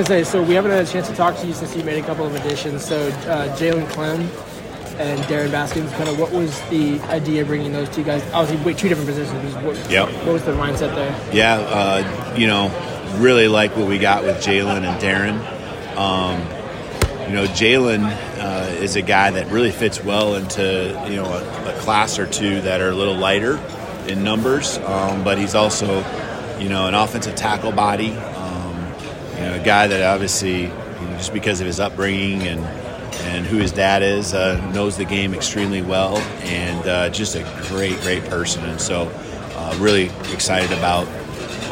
Gonna say, so we haven't had a chance to talk to you since you made a couple of additions. So uh, Jalen Klemm and Darren Barkins, kind of what was the idea of bringing those two guys? Obviously, wait, two different positions. What, Yep. what was the mindset there? Yeah, uh, you know, really like what we got with Jalen and Darren. Um, you know, Jalen uh, is a guy that really fits well into you know a, a class or two that are a little lighter in numbers, um, but he's also you know an offensive tackle body. Um, you know, a guy that obviously you know, just because of his upbringing and and who his dad is uh, knows the game extremely well, and uh, just a great, great person. And so, uh, really excited about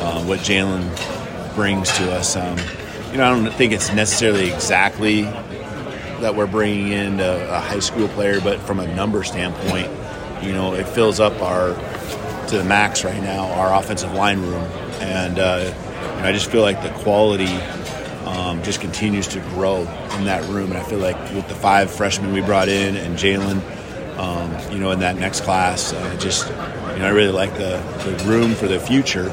uh, what Jalen brings to us. Um, you know, I don't think it's necessarily exactly that we're bringing in a, a high school player, but from a number standpoint, you know, it fills up our to the max right now our offensive line room, and know, I just feel like the quality um, just continues to grow in that room. And I feel like with the five freshmen we brought in and Jalen, um, you know, in that next class, uh, just you know, I really like the, the room for the future,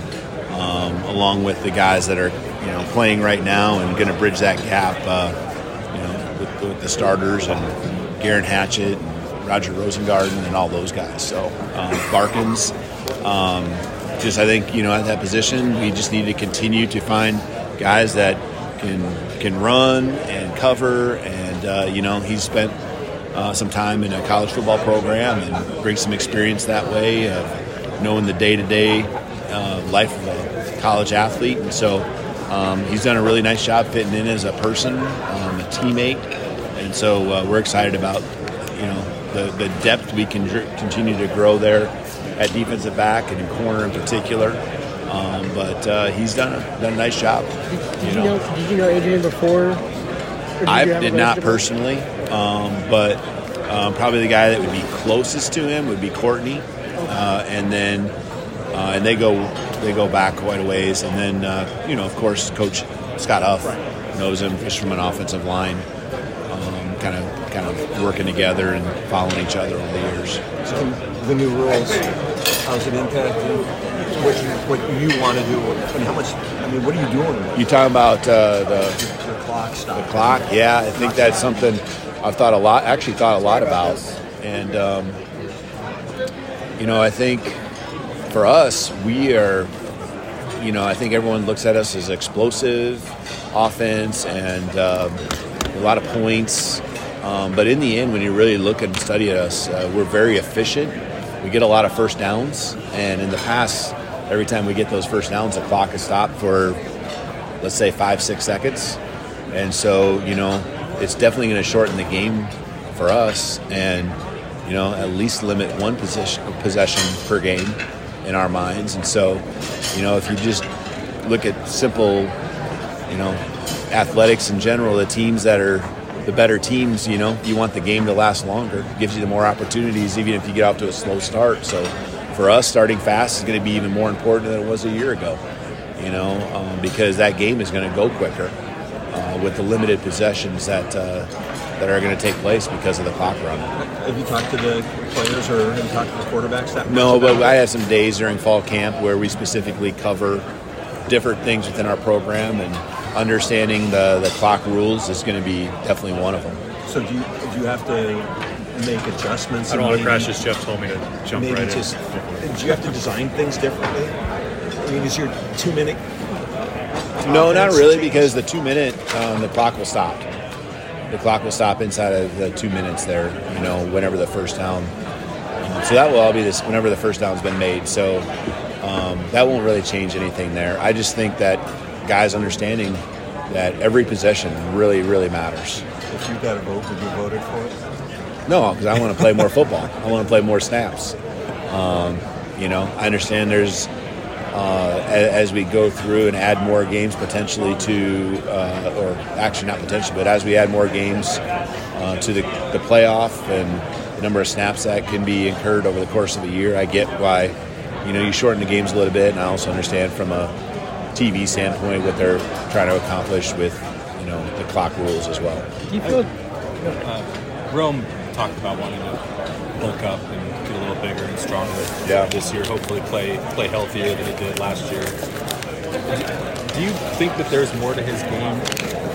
um, along with the guys that are you know playing right now and going to bridge that gap. Uh, you know, with, with the starters and Geirean Hatchett and Roger Rosengarten and all those guys. So um, Barkins, um, just I think you know at that position we just need to continue to find guys that can can run and cover and uh, you know he's spent uh, some time in a college football program and brings some experience that way of knowing the day to day life of a college athlete. And so um, he's done a really nice job fitting in as a person, um, a teammate, and so uh, we're excited about you know the, the depth we can continue to grow there at defensive back and in corner in particular. Um, but uh, he's done a, done a nice job. Did you know? Did you know Adrian before? Did I you have a did not personally, um, but um, probably the guy that would be closest to him would be Courtney, uh, and then uh, and they go they go back quite a ways, and then uh, you know of course Coach Scott Huff knows him just from an offensive line, um, kind of kind of working together and following each other over the years. So the new rules, how's it impacting what you, what you want to do? I mean, how much? I mean, what are you doing? You talking about uh, the the clock stop? The clock, yeah. I think that's something I've thought a lot. Actually, thought a lot about, and um, you know, I think for us, we are. You know, I think everyone looks at us as explosive offense and um, a lot of points. Um, but in the end, when you really look and study at us, uh, we're very efficient. We get a lot of first downs, and in the past, every time we get those first downs, the clock is stopped for, let's say, five, six seconds. And so, you know, it's definitely going to shorten the game for us, and you know, at least limit one position possession per game in our minds. And so, you know, if you just look at simple, you know, athletics in general, the teams that are the better teams, you know, you want the game to last longer. It gives you the more opportunities, even if you get off to a slow start. So, for us, starting fast is going to be even more important than it was a year ago. You know, um, because that game is going to go quicker uh, with the limited possessions that uh, that are going to take place because of the clock run. Have you talked to the players or have you talked to the quarterbacks that? No, but? I have some days during fall camp where we specifically cover different things within our program, and understanding the, the clock rules is going to be definitely one of them. So do you, do you have to make adjustments? I don't want to crash this. Jeff told me to jump maybe right just, in. Do you have to design things differently? I mean, is your two minute? No, not really, change? because the two minute, um, the clock will stop. The clock will stop inside of the two minutes there, you know, whenever the first down. So that will all be this whenever the first down's been made. So um, that won't really change anything there. I just think that guys understanding that every possession really, really matters. If you got a vote, would you voted for it? No, because I want to play more football. I want to play more snaps. Um, you know, I understand there's uh, as, as, we go through and add more games potentially to, uh, or actually not potentially, but as we add more games uh, to the, the playoff and the number of snaps that can be incurred over the course of a year, I get why you know you shorten the games a little bit, and I also understand from a TV standpoint what they're trying to accomplish with you know the clock rules as well. Do you feel uh, Rome talked about wanting to bulk up and get a little bigger and stronger yeah. this year. Hopefully, play play healthier than he did last year. Do you think that there's more to his game?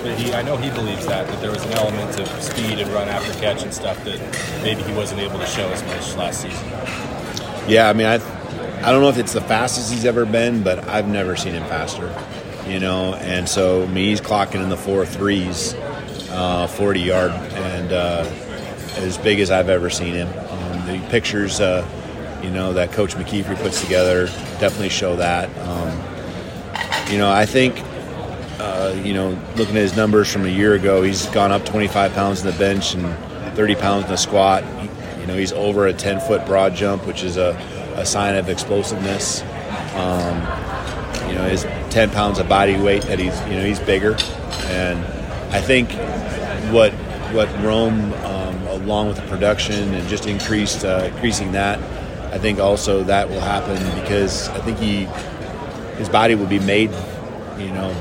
That he, I know he believes that that there was an element of speed and run after catch and stuff that maybe he wasn't able to show as much last season. Yeah, I mean, I, I don't know if it's the fastest he's ever been, but I've never seen him faster. You know, and so I mean, he's clocking in the four threes, uh, 40 yard, and uh, as big as I've ever seen him the pictures, uh, you know, that Coach McKeefer puts together definitely show that. Um, you know, I think, uh, you know, looking at his numbers from a year ago, he's gone up 25 pounds in the bench and 30 pounds in the squat. You know, he's over a 10 foot broad jump, which is a, a sign of explosiveness. Um, you know, his 10 pounds of body weight that he's, you know, he's bigger. And I think what what Rome along with the production and just increased uh, increasing that. I think also that will happen because I think he his body will be made, you know,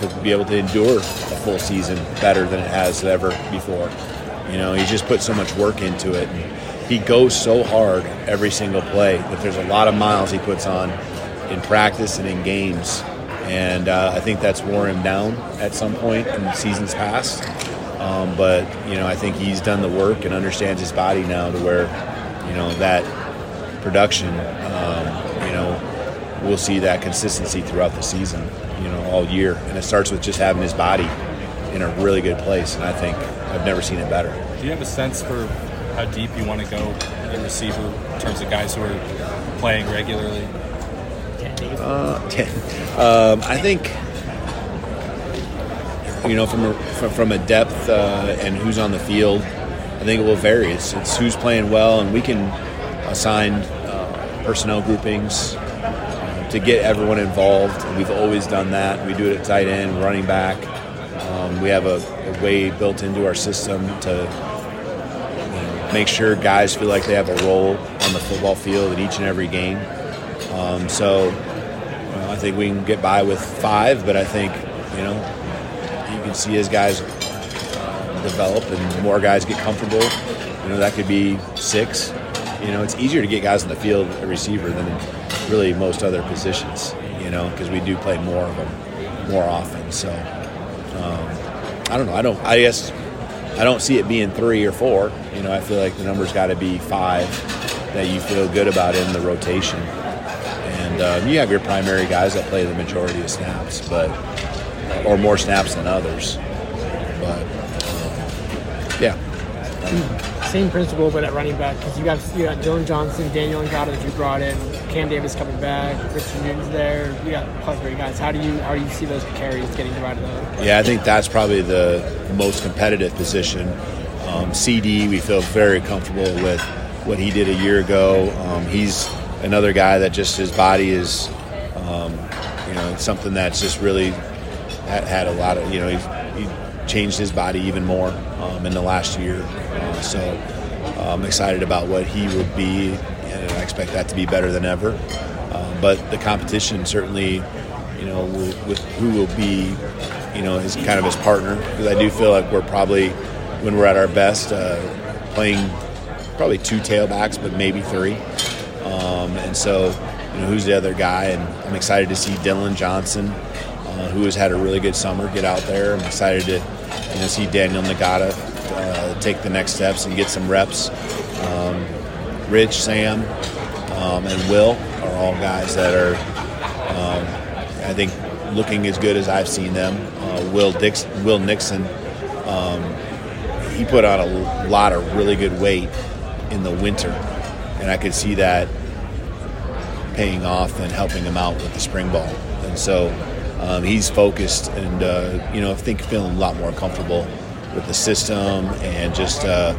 to be able to endure a full season better than it has ever before. You know, he just put so much work into it. And he goes so hard every single play that there's a lot of miles he puts on in practice and in games. And uh, I think that's wore him down at some point in seasons past. Um, but you know, I think he's done the work and understands his body now to where you know that production. Um, you know, we'll see that consistency throughout the season. You know, all year, and it starts with just having his body in a really good place. And I think I've never seen it better. Do you have a sense for how deep you want to go in receiver in terms of guys who are playing regularly? Uh, um, I think you know, from a, from a depth uh, and who's on the field, I think it will vary. It's, it's who's playing well, and we can assign uh, personnel groupings uh, to get everyone involved. We've always done that. We do it at tight end, running back. Um, we have a, a, way built into our system to make sure guys feel like they have a role on the football field in each and every game. Um, so I think we can get by with five, but I think you know you can see as guys develop and more guys get comfortable, you know, that could be six. You know, it's easier to get guys in the field a receiver than really most other positions, you know, because we do play more of them more often. So, um, I don't know. I don't, I guess, I don't see it being three or four. You know, I feel like the number's got to be five that you feel good about in the rotation. And uh, you have your primary guys that play the majority of snaps, but or more snaps than others. But um, yeah. Same principle, but at running back because you got you got Dillon Johnson, Daniel Ngata that you brought in, Cam Davis coming back, Richard Newton's there. You got three guys. How do you how do you see those carries getting divided up? Yeah, I think that's probably the most competitive position. Um, CD, we feel very comfortable with what he did a year ago. Um, he's another guy that just his body is, um, you know, something that's just really had, had a lot of, you know, he, he changed his body even more um, in the last year. Uh, so I'm excited about what he would be, and I expect that to be better than ever. Uh, but the competition certainly, you know, will, with who will be, you know, his kind of his partner, because I do feel like we're probably, when we're at our best, uh, playing probably two tailbacks, but maybe three. Um, and so, you know, who's the other guy? And I'm excited to see Dillon Johnson uh, who has had a really good summer, get out there. I'm excited to you know, see Daniel Ngata uh, take the next steps and get some reps. Um, Rich, Sam, um, and Will are all guys that are, um, I think, looking as good as I've seen them. Uh, Will Dix, Will Nixon, um, he put on a lot of really good weight in the winter, and I could see that paying off and helping him out with the spring ball. And so um, he's focused and uh, you know I think feeling a lot more comfortable with the system and just uh,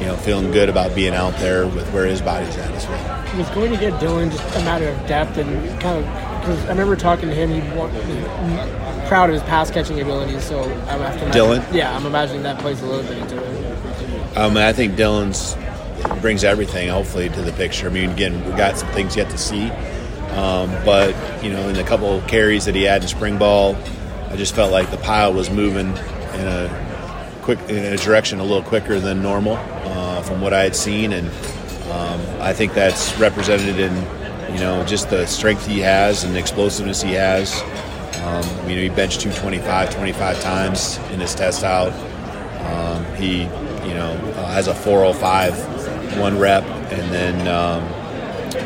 you know feeling good about being out there with where his body's at as well. Was going to get Dillon just a matter of depth and kind of because I remember talking to him. He was proud of his pass catching abilities. So I'm after Dillon? Yeah, I'm imagining that plays a little bit into it. Um, I think Dillon's brings everything hopefully to the picture. I mean, again, we got some things yet to see, um, but you know, in the couple carries that he had in spring ball, I just felt like the pile was moving in a quick in a direction a little quicker than normal uh, from what I had seen, and um, I think that's represented in you know just the strength he has and the explosiveness he has. Um, you know, he benched 225 25 times in his test out. Um, he, you know, uh, has a 405 one rep and then um,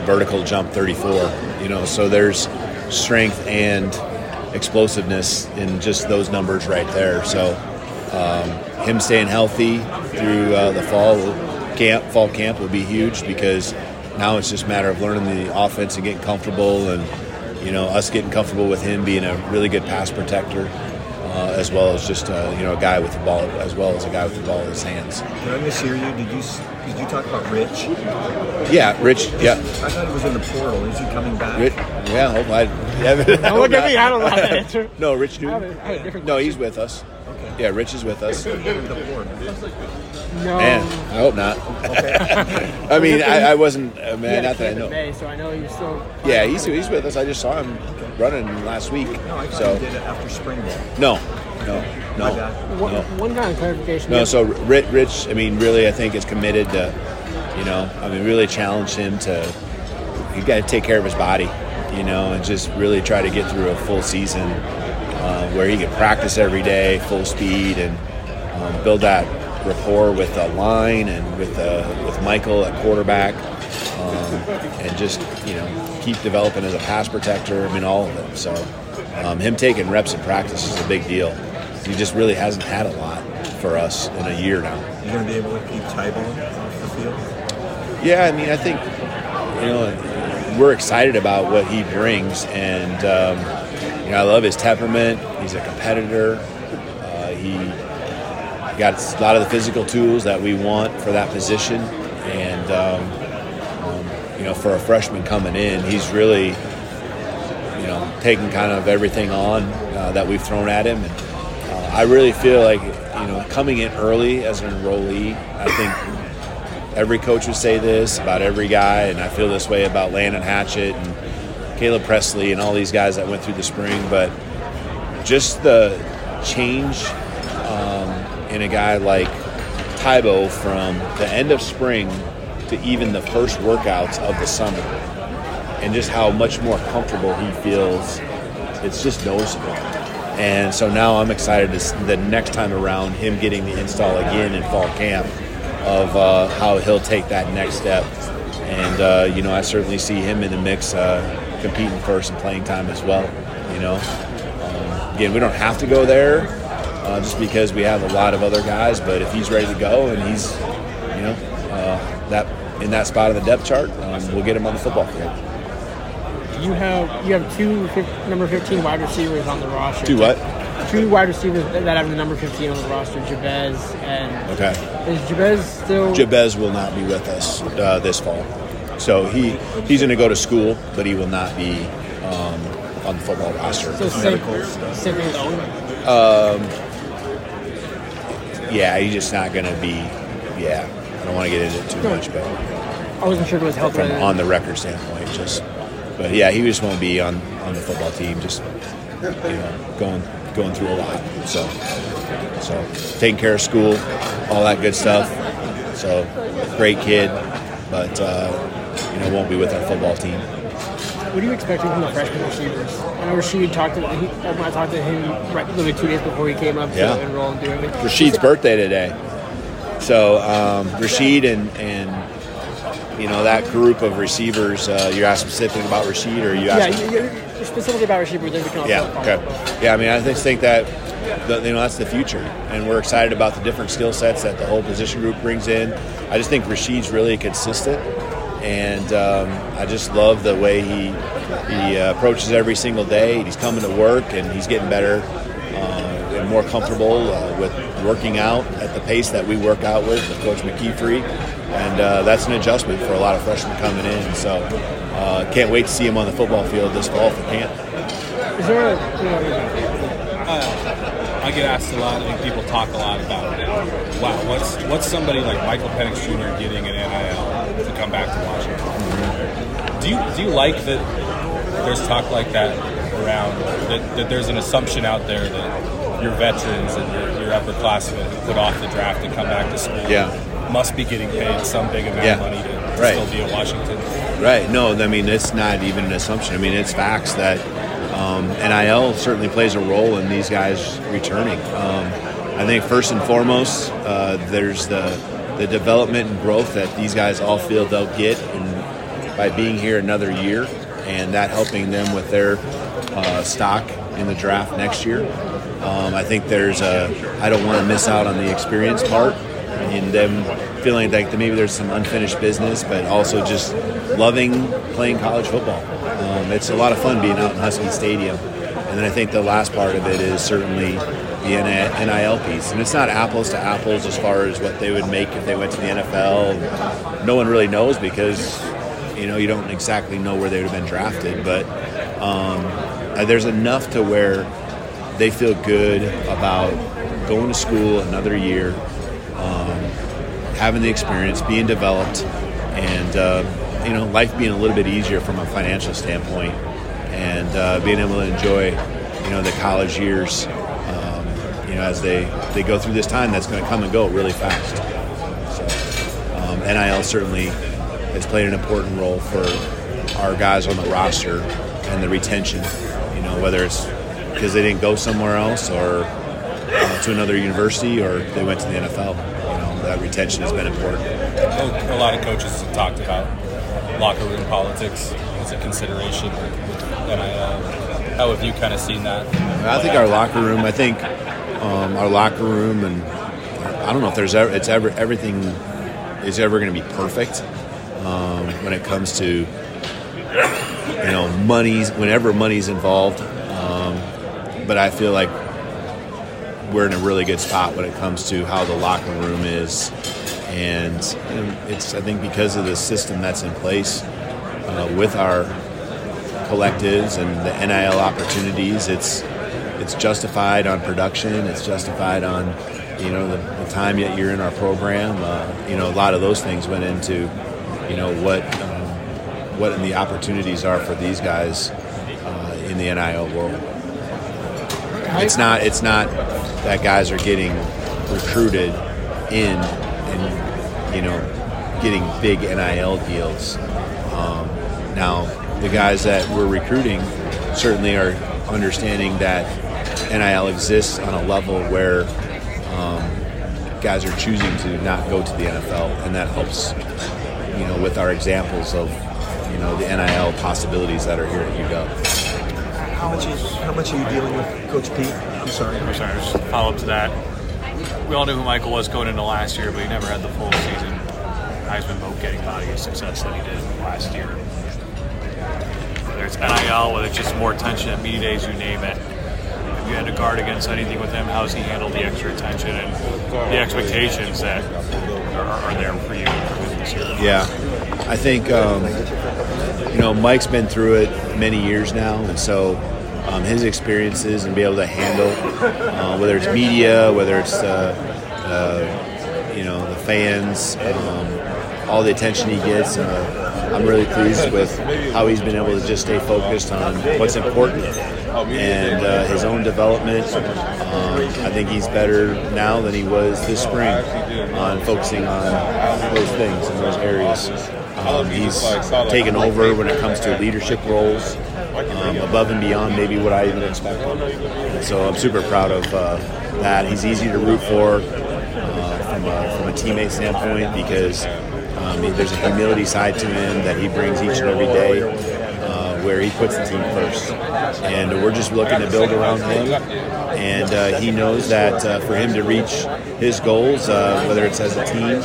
vertical jump 34. You know, so there's strength and explosiveness in just those numbers right there. So um, him staying healthy through uh, the fall camp, fall camp will be huge because now it's just a matter of learning the offense and getting comfortable and you know us getting comfortable with him being a really good pass protector uh, as well as just uh, you know a guy with the ball as well as a guy with the ball in his hands. Did I mishear you? Did you did you talk about Rich? Yeah, Rich. Yeah, I thought he was in the portal. Is he coming back? Rich, yeah. Hope I, yeah, Don't look at me. I don't know that answer. No, Rich I have a- Newton. Have a different No, he's with us. Yeah, Rich is with us. No. Man, I hope not. I mean, I, I wasn't. Uh, man, had not that I know. May, so I know you're still. Yeah, he's he's with us. I just saw him running last week. No, I thought So he did it after spring ball. no, no, My no, bad. One, no. one kind of clarification. No, so Rich, Rich, I mean, really, I think is committed to, you know, I mean, really challenge him to, he got to take care of his body, you know, and just really try to get through a full season uh, where he can practice every day, full speed, and um, build that rapport with the line and with uh, with Michael at quarterback, um, and just you know keep developing as a pass protector. I mean, all of it. So um, him taking reps in practice is a big deal. He just really hasn't had a lot for us in a year now. You're going to be able to keep Tybo off the field. Yeah, I mean, I think you know we're excited about what he brings, and um, you know, I love his temperament. He's a competitor. Uh, he got a lot of the physical tools that we want for that position, and um, um, you know, for a freshman coming in, he's really you know taking kind of everything on uh, that we've thrown at him. And, uh, I really feel like you know coming in early as an enrollee, I think every coach would say this about every guy, and I feel this way about Landon Hatchett and Caleb Presley and all these guys that went through the spring. But just the change um, in a guy like Tybo from the end of spring to even the first workouts of the summer, and just how much more comfortable he feels, it's just noticeable. And so now I'm excited to the next time around him getting the install again in fall camp of uh, how he'll take that next step. And uh, you know, I certainly see him in the mix, uh, competing for some playing time as well. You know, um, again, we don't have to go there uh, just because we have a lot of other guys. But if he's ready to go and he's, you know, uh, that in that spot on the depth chart, um, we'll get him on the football field. You have you have two number 15 wide receivers on the roster. Do what? Two wide receivers that have the number 15 on the roster, Jabez and Okay. is Jabez still? Jabez will not be with us uh, this fall, so he he's going to go to school, but he will not be um, on the football roster. so same, same thing as Owen. Yeah, he's just not going to be. Yeah, I don't want to get into it too much, but I wasn't sure if it was health from on the record standpoint, just. But yeah, he just won't be on, on the football team. Just you know, going going through a lot. So so taking care of school, all that good stuff. So great kid, but uh, you know won't be with our football team. What are you expecting from the freshman receivers? I know Rashid talked to he, I talked to him right, literally two days before he came up to Yeah. enroll and do it. Rashid's birthday today. So um, Rashid and and you know that group of receivers. Uh, you asked asking specifically about Rashid, or you Yeah, you, you, specifically about Rashid, but then we can Yeah. Okay. Yeah. I mean, I just think that the, you know that's the future, and we're excited about the different skill sets that the whole position group brings in. I just think Rashid's really consistent, and um, I just love the way he he uh, approaches every single day. He's coming to work, and he's getting better. Uh, and more comfortable uh, with working out at the pace that we work out with with Coach McKeefery, and uh, that's an adjustment for a lot of freshmen coming in. So uh, can't wait to see him on the football field this fall for camp. Is there a, you know, uh, I get asked a lot, and people talk a lot about, wow, what's what's somebody like Michael Penix Jr. getting an NIL to come back to Washington? Do you do you like that? There's talk like that around that, that there's an assumption out there that your veterans and your, your upperclassmen who put off the draft and come back to school Yeah. must be getting paid some big amount Yeah. of money to, to Right. still be at Washington. Right. No, I mean it's not even an assumption. I mean it's facts that um, NIL certainly plays a role in these guys returning. Um, I think first and foremost, uh, there's the the development and growth that these guys all feel they'll get by being here another year, and that helping them with their uh, stock in the draft next year. Um, I think there's a I don't want to miss out on the experience part and them feeling like maybe there's some unfinished business, but also just loving playing college football. Um, it's a lot of fun being out in Husky Stadium. And then I think the last part of it is certainly the NIL piece. And it's not apples to apples as far as what they would make if they went to the NFL. No one really knows because, you know, you don't exactly know where they would have been drafted. But um, uh, there's enough to where they feel good about going to school another year, um, having the experience, being developed, and uh, you know, life being a little bit easier from a financial standpoint, and uh, being able to enjoy, you know, the college years, know, as they they go through this time that's going to come and go really fast. So, um, NIL certainly has played an important role for our guys on the roster and the retention. You know, whether it's because they didn't go somewhere else or uh, to another university or they went to the NFL. You know, that retention has been important. A lot of coaches have talked about locker room politics as a consideration with NIL. How have you kind of seen that? I think our locker room. I think um, our locker room, and I don't know if there's ever, it's ever everything is ever going to be perfect um, when it comes to you know money's whenever money's involved. Um, but I feel like we're in a really good spot when it comes to how the locker room is, and, and it's I think because of the system that's in place uh, with our collectives and the NIL opportunities, it's it's justified on production. It's justified on you know the, the time that you're in our program. Uh, you know a lot of those things went into you know what um, what the opportunities are for these guys uh, in the NIL world. It's not it's not that guys are getting recruited in and you know getting big NIL deals. Um, now the guys that we're recruiting certainly are understanding that NIL exists on a level where um, guys are choosing to not go to the NFL, and that helps, you know, with our examples of, you know, the NIL possibilities that are here at UW. How much, is, how much are you dealing with Coach Pete? I'm sorry. I'm sorry, just follow up to that. We all knew who Michael was going into last year, but he never had the full season Heisman vote getting body of success that he did last year. Whether it's NIL, whether it's just more attention at media days, you name it. You had to guard against anything with him, how's he handled the extra attention and the expectations that are, are there for you? Yeah, I think um, you know Mike's been through it many years now, and so um, his experiences and be able to handle uh, whether it's media, whether it's uh, uh, you know the fans, um, all the attention he gets. Uh, I'm really pleased with how he's been able to just stay focused on what's important and uh, his own development. Um, I think he's better now than he was this spring on focusing on those things and those areas. Um, he's taken over when it comes to leadership roles um, above and beyond maybe what I even expected. And so I'm super proud of uh, that. He's easy to root for uh, from, a, from a teammate standpoint because um, there's a humility side to him that he brings each and every day where he puts the team first. And we're just looking to build around him. And uh, he knows that uh, for him to reach his goals, uh, whether it's as a team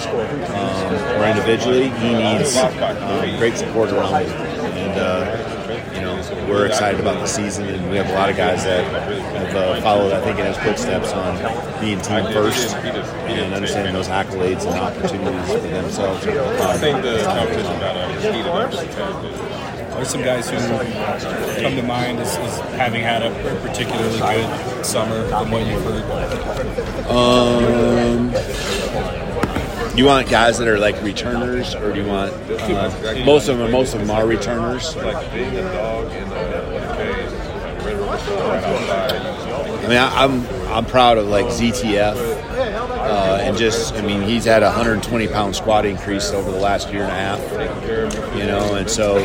um, or individually, he needs um, great support around him. And, uh, you know, we're excited about the season, and we have a lot of guys that have uh, followed, I think, in his footsteps on being team first and understanding those accolades and opportunities for themselves. I think the competition got There's some guys who come to mind as, as having had a particularly good summer from what you've heard. Um, you want guys that are like returners, or do you want uh, most of them? Most of them are returners. I mean, I, am I'm proud of like ZTF, uh, and just I mean he's had a 120 pound squat increase over the last year and a half, you know, and so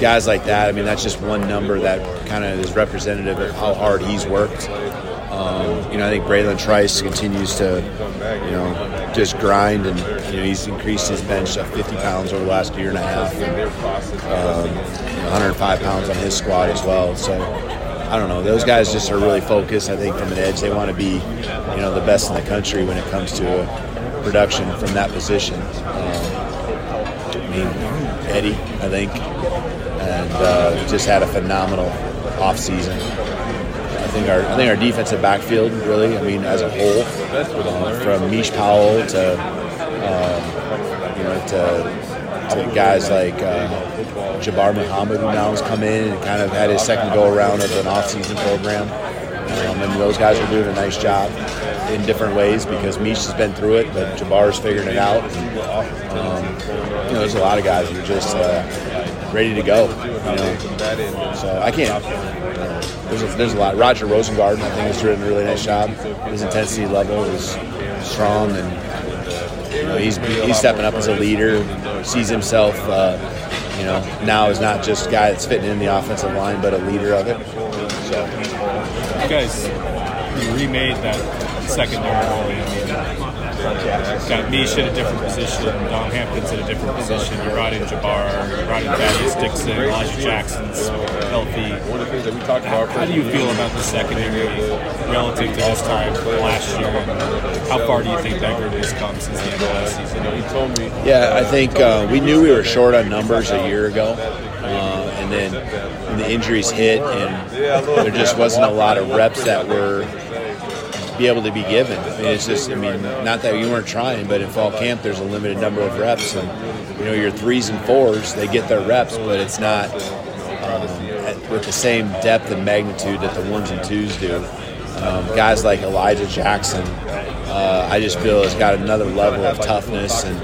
guys like that. I mean, that's just one number that kind of is representative of how hard he's worked. Um, you know, I think Bralen Trice continues to, you know, just grind, and you know he's increased his bench to 50 pounds over the last year and a half, and um, you know, 105 pounds on his squat as well. So I don't know. Those guys just are really focused. I think from an edge, they want to be, you know, the best in the country when it comes to production from that position. Um, I mean, Eddie, I think, and uh, just had a phenomenal off season. I think our I think our defensive backfield really. I mean, as a whole, uh, from Mish Powell to um, you know to, to guys like uh, Jabbar Muhammad, who now has come in and kind of had his second go around of an off-season program. Um, and those guys are doing a nice job in different ways because Mish has been through it, but Jabbar's figuring it out. Um, you know, there's a lot of guys who are just uh, ready to go. You know, so I can't. There's a, there's a lot. Roger Rosengarten, I think, has doing a really nice job. His intensity level is strong, and you know, he's he's stepping up as a leader. Sees himself. Uh, you know, now is not just a guy that's fitting in the offensive line, but a leader of it. So, you guys remade that secondary. Got Mish in a different position, Don Hampton's in a different position. You brought in Jabbar, you brought in Thaddeus Dixon, Elijah Jackson's healthy. How, how do you feel about the secondary relative to this time last year? How far do you think that group has come since the end of last season? Yeah, I think uh, we knew we were short on numbers a year ago, uh, and then the injuries hit, and there just wasn't a lot of reps that were be able to be given. I mean, it's just, I mean, not that you weren't trying, but in fall camp, there's a limited number of reps, and you know, your threes and fours, they get their reps, but it's not um, at, with the same depth and magnitude that the ones and twos do. Um, guys like Elijah Jackson, uh, I just feel has got another level of toughness and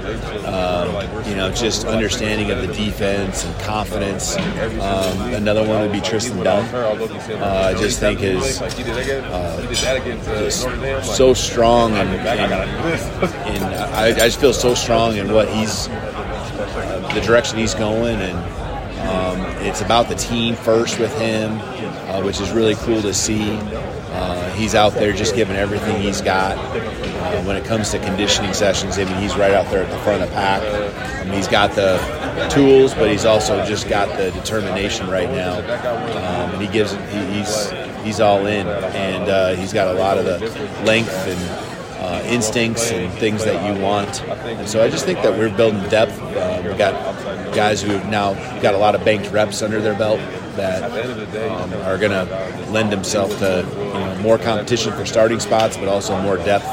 um, you know just understanding of the defense and confidence. Um, another one would be Tristan Dunn. Uh, I just think is uh, so strong and, and, and I, I, just feel so strong in what he's uh, the direction he's going and. Um, it's about the team first with him, uh, which is really cool to see. Uh, he's out there just giving everything he's got. Uh, when it comes to conditioning sessions, I mean, he's right out there at the front of the pack. I mean, he's got the tools, but he's also just got the determination right now. Um, and he gives, he, he's he's all in, and uh, he's got a lot of the length and. Uh, instincts and things that you want, and so I just think that we're building depth. Uh, we've got guys who have now got a lot of banked reps under their belt that um, are going to lend themselves to you know, more competition for starting spots, but also more depth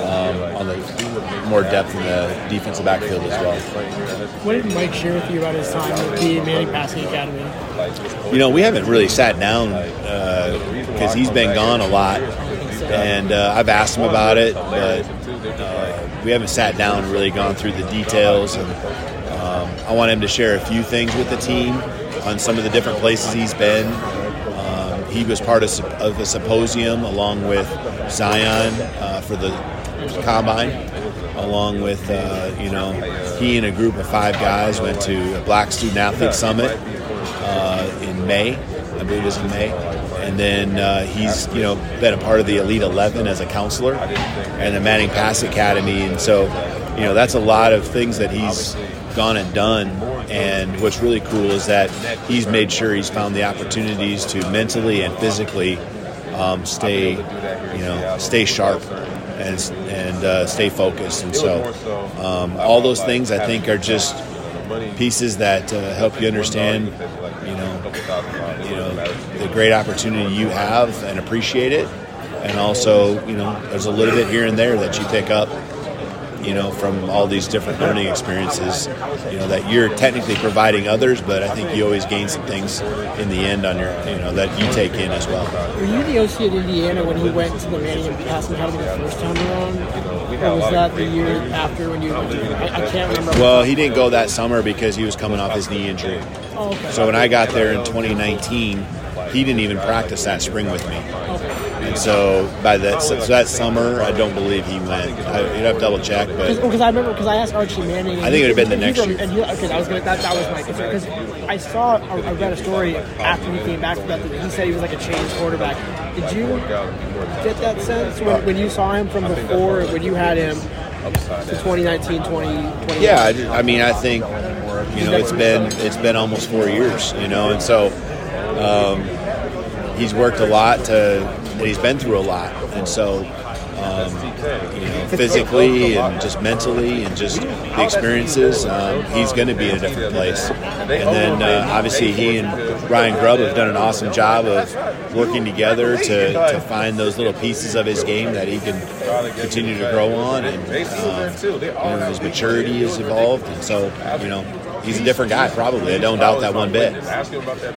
um, on the more depth in the defensive backfield as well. What did Mike share with you about his time at the Manning Passing Academy? You know, we haven't really sat down because uh, he's been gone a lot, and uh, I've asked him about it, but uh, we haven't sat down and really gone through the details and um, I want him to share a few things with the team on some of the different places he's been. Um, he was part of, of, the symposium along with Zion uh, for the combine, along with, uh, you know, he and a group of five guys went to a Black Student Athlete Summit uh, in May, I believe it was in May. And then uh, he's, you know, been a part of the Elite 11 as a counselor and the Manning Pass Academy. And so, you know, that's a lot of things that he's gone and done. And what's really cool is that he's made sure he's found the opportunities to mentally and physically um, stay, you know, stay sharp and and uh, stay focused. And so, um, all those things I think are just pieces that uh, help you understand, you know, you know the great opportunity you have and appreciate it. And also, you know, there's a little bit here and there that you pick up you know, from all these different learning experiences, you know, that you're technically providing others, but I think you always gain some things in the end on your, you know, that you take in as well. Were you the OC at Indiana when he went to the Manning and Passing Academy the first time around? Or was that the year after when you went to I, I can't remember. Well, he didn't go that summer because he was coming off his knee injury. Oh, okay. So when I got there in 2019, he didn't even practice that spring with me. And so by that so that summer, I don't believe he went. I, you'd have to double check, but Because I remember, because I asked Archie Manning. I think it would have been the next year. And he, okay, I was gonna, that, that was my concern. Because I saw, I read a story after he came back that. that He said he was like a changed quarterback. Did you get that sense when, when you saw him from before, when you had him to 2019, 2020? yeah, I, I mean, I think you know it's been it's been almost four years, you know, and so um, he's worked a lot to, he's been through a lot, and so. Um, you know, physically and just mentally and just the experiences, um, he's going to be in a different place. And then uh, obviously he and Ryan Grubb have done an awesome job of working together to, to find those little pieces of his game that he can continue to grow on. And um, you know, his maturity has evolved, and so you know he's a different guy. Probably, I don't doubt that one bit.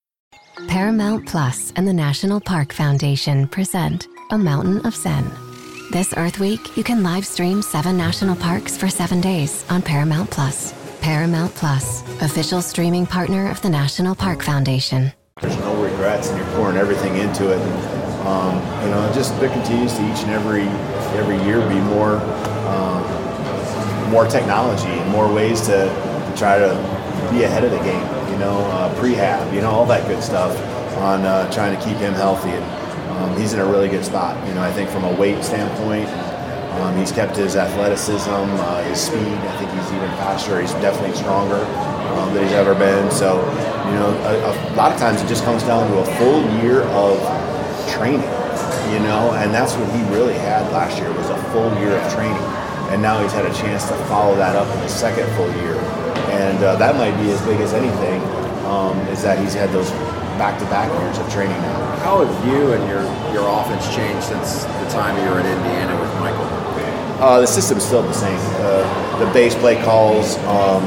Paramount Plus and the National Park Foundation present A Mountain of Zen. This Earth Week, you can live stream seven national parks for seven days on Paramount Plus. Paramount Plus, official streaming partner of the National Park Foundation. There's no regrets, and you're pouring everything into it. Um, you know, just there continues to each and every every year be more um, more technology and more ways to try to be ahead of the game. Know, uh, prehab, you know, all that good stuff on uh, trying to keep him healthy. And um, he's in a really good spot. You know, I think from a weight standpoint, um, he's kept his athleticism, uh, his speed. I think he's even faster. He's definitely stronger um, than he's ever been. So, you know, a, a lot of times it just comes down to a full year of training. You know, and that's what he really had last year was a full year of training, and now he's had a chance to follow that up in the second full year, and uh, that might be as big as anything. Um, is that he's had those back-to-back years of training now. How have you and your, your offense changed since the time you were at Indiana with Michael? Uh, the system's still the same. Uh, the base play calls um,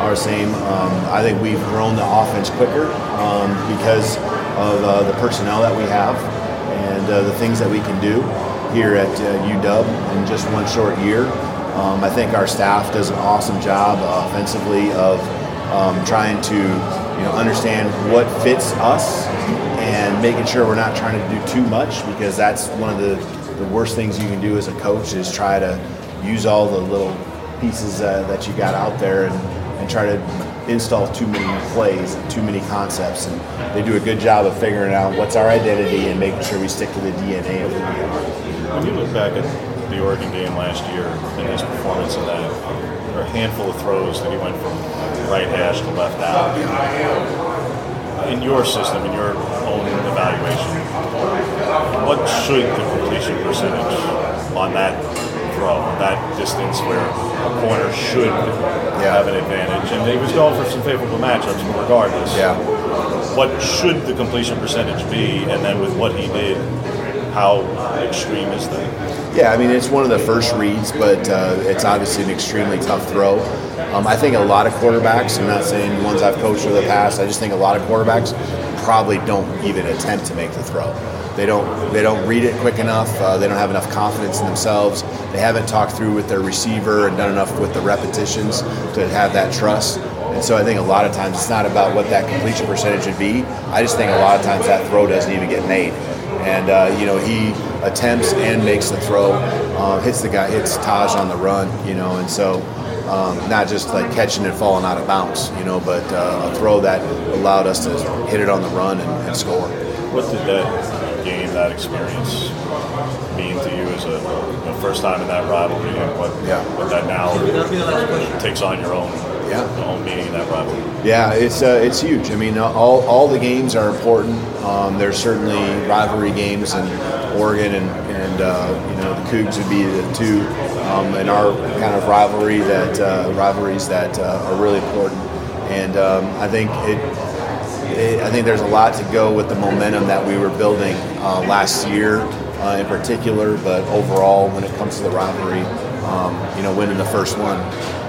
are the same. Um, I think we've grown the offense quicker um, because of uh, the personnel that we have and uh, the things that we can do here at uh, UW in just one short year. Um, I think our staff does an awesome job uh, offensively of um, trying to you know understand what fits us and making sure we're not trying to do too much because that's one of the, the worst things you can do as a coach is try to use all the little pieces uh, that you got out there and, and try to install too many plays and too many concepts and they do a good job of figuring out what's our identity and making sure we stick to the DNA of who we are. When you look back at the Oregon game last year and his performance in that, there are a handful of throws that he went from right hash to left out. In your system, in your own evaluation, what should the completion percentage on that throw, that distance where a corner should have an advantage? And he was going for some favorable matchups, regardless, yeah. what should the completion percentage be? And then with what he did, how Yeah, I mean, it's one of the first reads, but uh, it's obviously an extremely tough throw. Um, I think a lot of quarterbacks, I'm not saying ones I've coached in the past, I just think a lot of quarterbacks probably don't even attempt to make the throw. They don't, they don't read it quick enough. Uh, they don't have enough confidence in themselves. They haven't talked through with their receiver and done enough with the repetitions to have that trust. And so I think a lot of times it's not about what that completion percentage would be. I just think a lot of times that throw doesn't even get made. And uh, you know he attempts and makes the throw, uh, hits the guy, hits Taj on the run. You know, and so um, not just like catching and falling out of bounds. You know, but uh, a throw that allowed us to hit it on the run and, and score. What did that game, that experience mean to you as a you know, first time in that rivalry, and what, Yeah. what that now takes on your own, Yeah. own meaning in that rivalry? Yeah, it's uh, it's huge. I mean, all, all the games are important. Um, there's certainly rivalry games, and Oregon and and uh, you know the Cougs would be the two um, in our kind of rivalry that uh, rivalries that uh, are really important. And um, I think it, it, I think there's a lot to go with the momentum that we were building uh, last year, uh, in particular, but overall when it comes to the rivalry, um, you know, winning the first one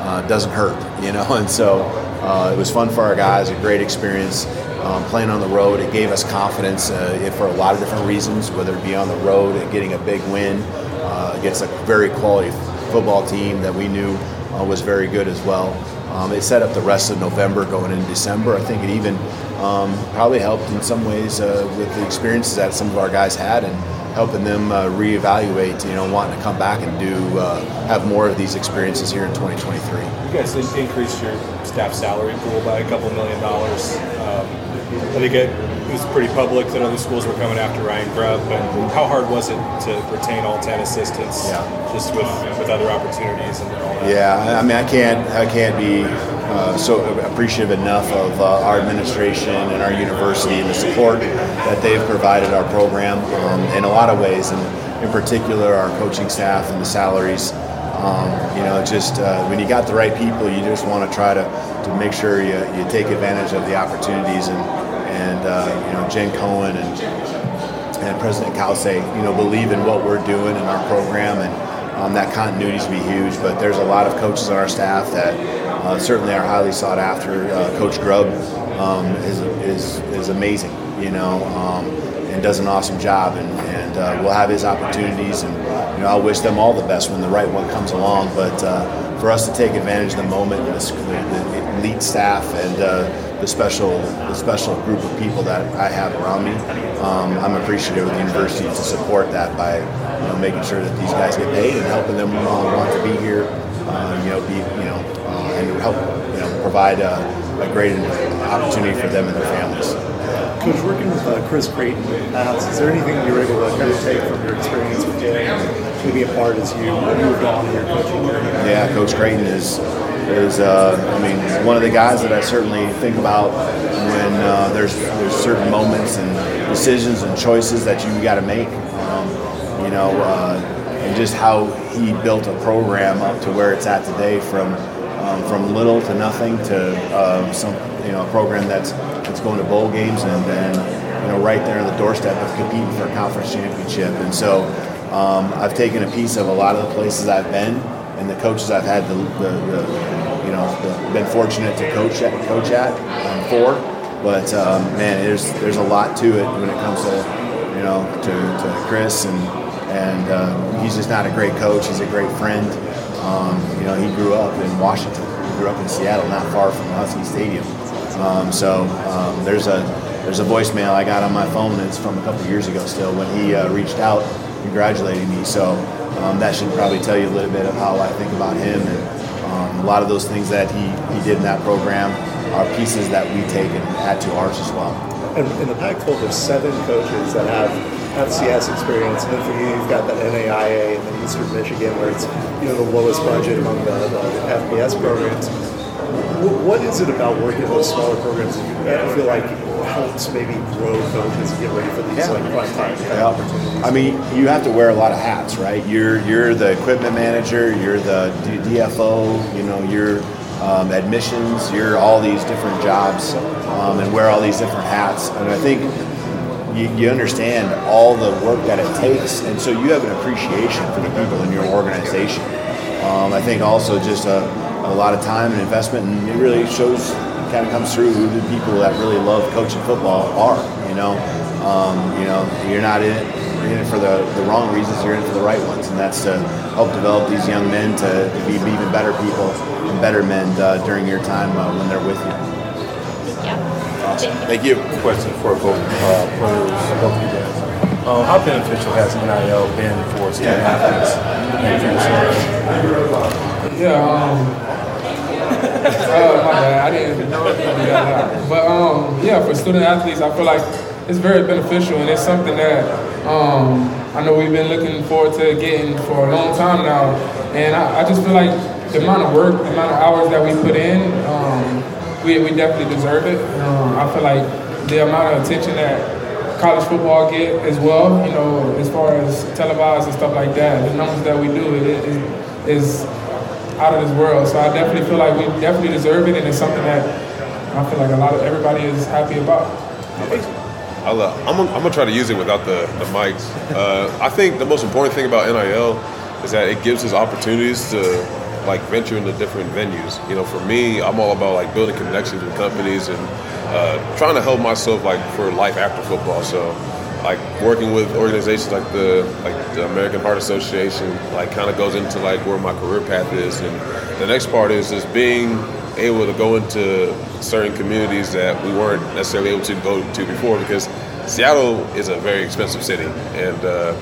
uh, doesn't hurt, you know, and so uh, it was fun for our guys, a great experience. Um, playing on the road, it gave us confidence uh, for a lot of different reasons, whether it be on the road and getting a big win uh, against a very quality football team that we knew uh, was very good as well. Um, it set up the rest of November going into December. I think it even um, probably helped in some ways uh, with the experiences that some of our guys had and helping them uh, reevaluate, you know, wanting to come back and do uh, have more of these experiences here in 2023. You guys in- increased your staff salary pool by a couple million dollars. Um, I think it was pretty public that other schools were coming after Ryan Grubb, but how hard was it to retain all 10 assistants just with, with other opportunities and all that? Yeah, I mean, I can't, I can't be uh, so appreciative enough of uh, our administration and our university and the support that they've provided our program um, in a lot of ways, and in particular our coaching staff and the salaries. Um, you know, just uh, when you got the right people, you just want to try to, to make sure you, you take advantage of the opportunities and and uh, you know Jen Cohen and and President Cauce, you know, believe in what we're doing in our program, and um, that continuity to be huge. But there's a lot of coaches on our staff that uh, certainly are highly sought after. Uh, Coach Grubb um, is, is is amazing, you know, um, and does an awesome job, and, and uh, we'll have his opportunities, and you know, I wish them all the best when the right one comes along. But uh, for us to take advantage of the moment, the, the elite staff, and uh, the special the special group of people that I have around me. Um, I'm appreciative of the university to support that by you know making sure that these guys get paid and helping them uh, want to be here. Uh, you know, be you know, uh, and help you know provide a, a great opportunity for them and their families. Coach, working with uh, Chris Creighton, is there anything you were able to kind of take from your experience with Jay to be a part as you moved on in your coaching career? Yeah, Coach Creighton is is uh, I mean one of the guys that I certainly think about when uh, there's there's certain moments and decisions and choices that you got to make. Um, you know, uh, and just how he built a program up to where it's at today, from um, from little to nothing to uh, some you know a program that's that's going to bowl games and then you know right there on the doorstep of competing for a conference championship. And so um, I've taken a piece of a lot of the places I've been and the coaches I've had the, the, the you know the, been fortunate to coach at coach at um, for. But um, man, there's there's a lot to it when it comes to you know to, to Chris and and uh, he's just not a great coach. He's a great friend. Um, you know, he grew up in Washington. He grew up in Seattle, not far from Husky Stadium. Um, so um, there's a there's a voicemail I got on my phone. It's from a couple years ago still when he uh, reached out congratulating me. So um, that should probably tell you a little bit of how I think about him and um, a lot of those things that he, he did in that program are pieces that we take and add to ours as well. And in the Pac-12, there's seven coaches that have FCS experience, and then for you, you've got that NAIA and then Eastern Michigan, where it's you know the lowest budget among the, the FBS programs. Wh- What is it about working in those smaller programs that you feel like helps maybe grow coaches and get ready for these like prime time opportunities? I mean, you have to wear a lot of hats, right? You're you're the equipment manager, you're the DFO, you know, you're um, admissions, you're all these different jobs, um, and wear all these different hats. And I think you, you understand all the work that it takes, and so you have an appreciation for the people in your organization. Um, I think also just a, a lot of time and investment, and it really shows, kind of comes through who the people that really love coaching football are. You know, um, you know, you're not in it, you're in it for the, the wrong reasons. You're in it for the right ones, and that's to help develop these young men to, to be even better people and better men uh, during your time uh, when they're with you. Awesome. Thank you. Question for both uh, players, both of you guys. Uh, how beneficial has NIL been for student athletes and Yeah, um, uh, my bad, I didn't know that. But um, yeah, for student athletes, I feel like it's very beneficial, and it's something that um, I know we've been looking forward to getting for a long time now. And I, I just feel like the amount of work, the amount of hours that we put in, um, we, we definitely deserve it. Um, I feel like the amount of attention that college football get as well, you know, as far as televised and stuff like that, the numbers that we do, it is out of this world. So I definitely feel like we definitely deserve it, and it's something that I feel like a lot of everybody is happy about. Uh, I'm, gonna, I'm gonna try to use it without the, the mics. Uh, I think the most important thing about NIL is that it gives us opportunities to like venture into different venues. You know, for me, I'm all about like building connections with companies and uh, trying to help myself like for life after football. So, like working with organizations like the like the American Heart Association, like kind of goes into like where my career path is. And the next part is just being able to go into certain communities that we weren't necessarily able to go to before because Seattle is a very expensive city and. Uh,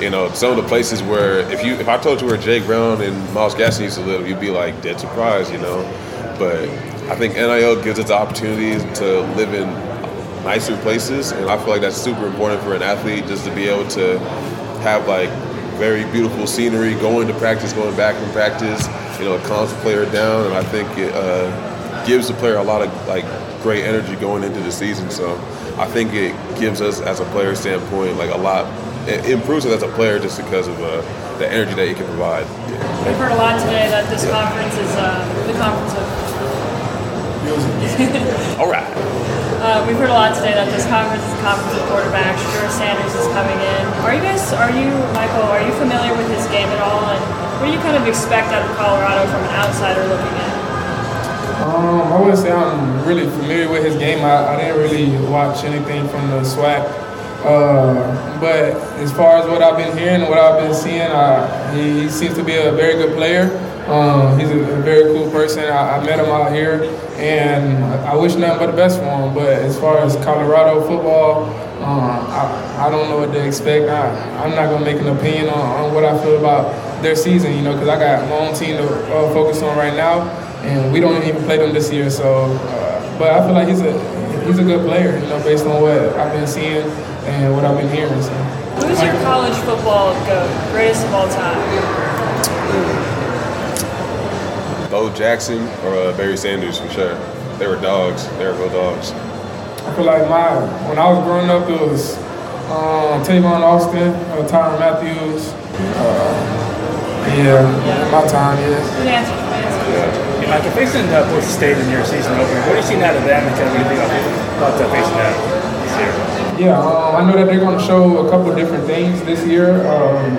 you know, some of the places where if you if I told you where Jay Brown and Myles Gaskin used to live, you'd be like dead surprised, you know. But I think NIL gives us the opportunity to live in nicer places, and I feel like that's super important for an athlete just to be able to have like very beautiful scenery, going to practice, going back from practice. You know, it calms the player down, and I think it uh, gives the player a lot of like great energy going into the season. So I think it gives us, as a player standpoint, like a lot it improves us as a player just because of uh, the energy that it can provide. Yeah. We've heard a lot today that this conference is uh, the conference of. All right. Uh, we've heard a lot today that this conference is a conference of quarterbacks. Drew Sanders is coming in. Are you guys, are you, Michael, are you familiar with his game at all? And what do you kind of expect out of Colorado from an outsider looking in? Um, I wouldn't say I'm really familiar with his game. I, I didn't really watch anything from the SWAC uh, but as far as what I've been hearing and what I've been seeing, he, he, seems to be a very good player. Um, he's a, very cool person. I, I, met him out here, and I, wish nothing but the best for him. But as far as Colorado football, um, I, I, don't know what to expect. I, am not going to make an opinion on, on, what I feel about their season, you know, because I got my own team to uh, focus on right now, and we don't even play them this year. So, uh, but I feel like he's a he's a good player, you know, based on what I've been seeing and what I've been hearing. So. Who's your college football goat, greatest of all time? Bo Jackson or uh, Barry Sanders for sure. They were dogs. They were real dogs. I feel like my when I was growing up, it was um, Tavon Austin, uh, Tyrann Mathieu. Uh, yeah, yeah, my time, yeah. Good answer. Yeah. Yeah, after facing uh, Boise State in your season opener, what are you seeing out of them and kind of what do you think about uh, facing them this year? Yeah, um, I know that they're going to show a couple different things this year. Um,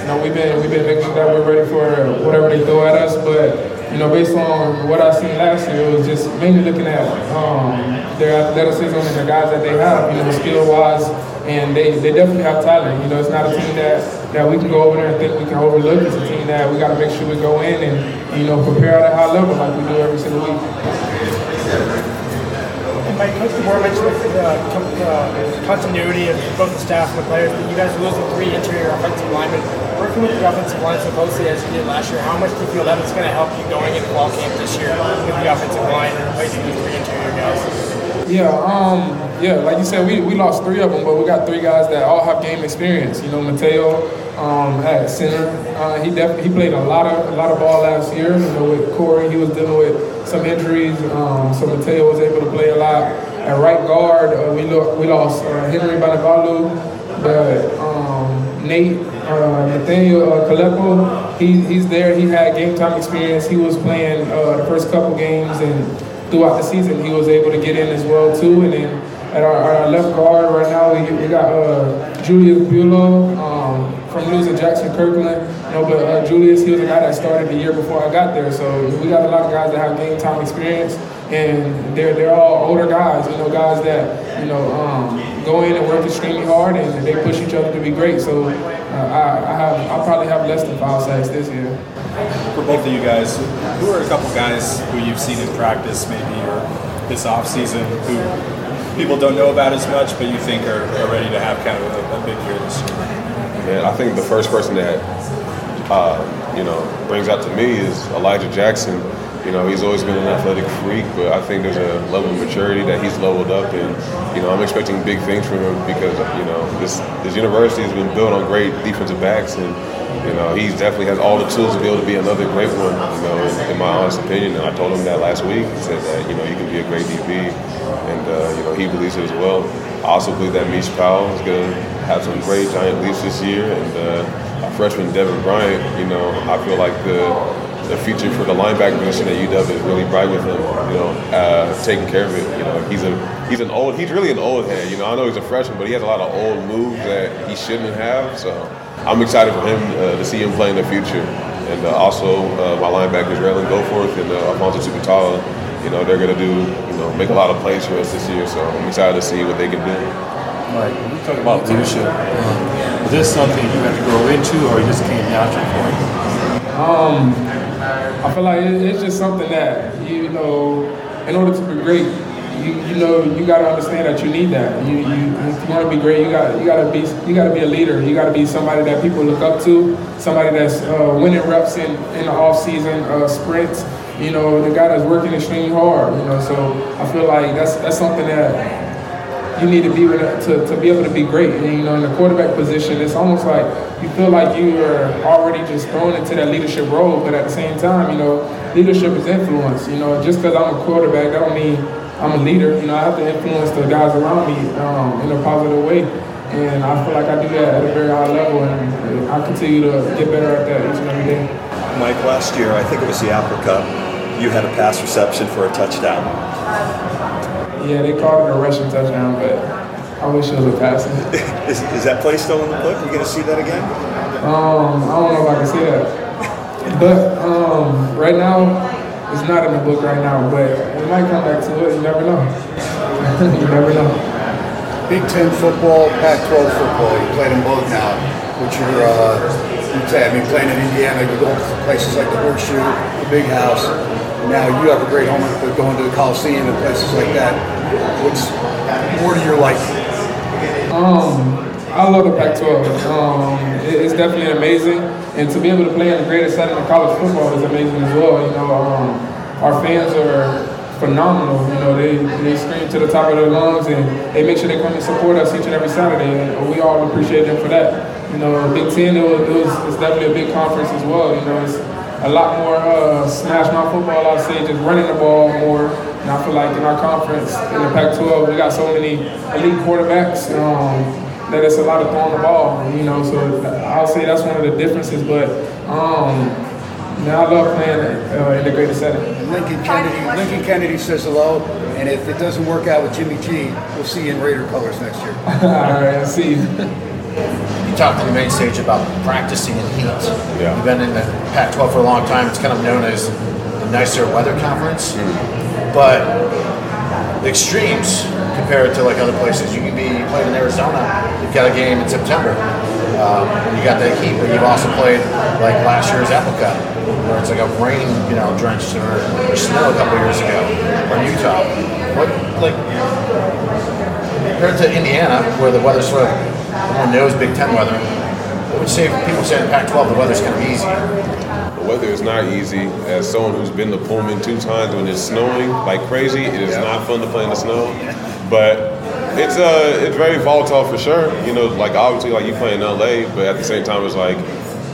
you know, we've been we've been making sure that we're ready for whatever they throw at us. But you know, based on what I seen last year, it was just mainly looking at um, their athleticism and the guys that they have. You know, skill wise, and they, they definitely have talent. You know, it's not a team that, that we can go over there and think we can overlook. It's a team that we got to make sure we go in and you know prepare at a high level like we do every single week. And Mike, Coach DeBoer mentioned the uh, continuity of both the staff and the players, you guys losing three interior offensive linemen. Working with the offensive line so closely as you did last year, how much do you feel that it's going to help you going into fall camp this year with the offensive line and replacing these three interior guys? Yeah, um, yeah, like you said, we, we lost three of them, but we got three guys that all have game experience. You know, Mateo um, at center, uh, he definitely he played a lot of a lot of ball last year. You know, with Corey, he was dealing with some injuries, um, so Mateo was able to play a lot. At right guard, uh, we lo- we lost uh, Henry Bainivalu, but um, Nate uh, Nathaniel uh, Kalepo, he, he's there. He had game time experience. He was playing uh, the first couple games, and throughout the season, he was able to get in as well too. And then at our, our left guard right now, we, we got uh, Julius Buelow um, from losing Jackson Kirkland. You know, but uh, Julius, he was a guy that started the year before I got there. So we got a lot of guys that have game time experience, and they're they're all older guys. You know, guys that you know um, go in and work extremely hard, and they push each other to be great. So I, I have I probably have less than five sacks this year. For both of you guys, who are a couple guys who you've seen in practice, maybe or this off season, who people don't know about as much, but you think are, are ready to have kind of a, a big year this year? Man, I think the first person that uh, you know brings out to me is Elijah Jackson. You know, he's always been an athletic freak, but I think there's a level of maturity that he's leveled up, and you know, I'm expecting big things from him because you know this this university has been built on great defensive backs, and you know, he definitely has all the tools to be able to be another great one. You know, in, my honest opinion, and I told him that last week. He said that you know you can be a great DB, and uh, you know he believes it as well. I also believe that Mish Powell is going to have some great giant leaps this year, and uh, freshman Devin Bryant. You know, I feel like the the future for the linebacker position at UW is really bright with him. You know, uh, taking care of it. You know, he's a he's an old he's really an old head. You know, I know he's a freshman, but he has a lot of old moves that he shouldn't have. So I'm excited for him uh, to see him play in the future. And uh, also uh, my linebackers, Ralen Goforth and uh, Alfonso Tuputala, you know, they're going to do, you know, make a lot of plays for us this year. So I'm excited to see what they can do. Mike, when we talk about leadership, um, is this something you have to grow into or you just came natural for you? Um, I feel like it, it's just something that you know, in order to be great, you, you know you got to understand that you need that. You, you if you want to be great, you got you got to be you got to be a leader. You got to be somebody that people look up to, somebody that's uh, winning reps in in the off season uh, sprints. You know, the guy that's working extremely hard. You know, so I feel like that's that's something that you need to be to, to be able to be great. And, you know, in the quarterback position, it's almost like you feel like you are already just thrown into that leadership role, but at the same time, you know, leadership is influence. You know, just because I'm a quarterback, that don't mean I'm a leader. You know, I have to influence the guys around me um, in a positive way. And I feel like I do that at a very high level, and I continue to get better at that each and every day. Mike, last year, I think it was the Apple Cup, you had a pass reception for a touchdown. Yeah, they called it a rushing touchdown, but I wish it was a passing. is, is that play still in the book? Are you going to see that again? Um, I don't know if I can see that. But um, right now, it's not in the book right now, but it might come back to it. You never know. you never know. Big Ten football, Pac-12 football. You played them both now. Which you're, uh, you say, I mean, playing in Indiana, you go to places like the Horseshoe, the Big House. Now you have a great home with going to the Coliseum and places like that. What's more to your liking? Um, I love the Pac-12. Um, it's definitely amazing, and to be able to play in the greatest setting of college football is amazing as well. You know, um, our fans are phenomenal. You know, they they scream to the top of their lungs, and they make sure they come and support us each and every Saturday, and we all appreciate them for that. You know, Big Ten, it was, it was it's definitely a big conference as well. You know, it's a lot more uh, smash mouth football. I'd say just running the ball more. And I feel like in our conference, in the Pac-12, we got so many elite quarterbacks um, that it's a lot of throwing the ball. You know, so I'll say that's one of the differences. But um, now I love playing uh, in the greatest setting. Lincoln Kennedy, Lincoln Kennedy says hello, and if it doesn't work out with Jimmy G, we'll see you in Raider colors next year. All right, I'll see you. You talked on the main stage about practicing in heat. Yeah. You've been in the Pac-12 for a long time. It's kind of known as the nicer weather conference, but extremes compared to like other places. You can be playing in Arizona. You've got a game in September. Um, you got that heat, but you've also played like last year's Cup, where it's like a rain, you know, drenched or, or snow a couple years ago, or Utah. What like compared to Indiana, where the weather's sort of everyone knows Big Ten weather. What would you say people say in Pac-12 the weather's kind of easy? The weather is not easy. As someone who's been to Pullman two times when it's snowing like crazy, it is not fun to play in the snow. But it's uh it's very volatile for sure. You know, like obviously like you play in LA, but at the same time it's like,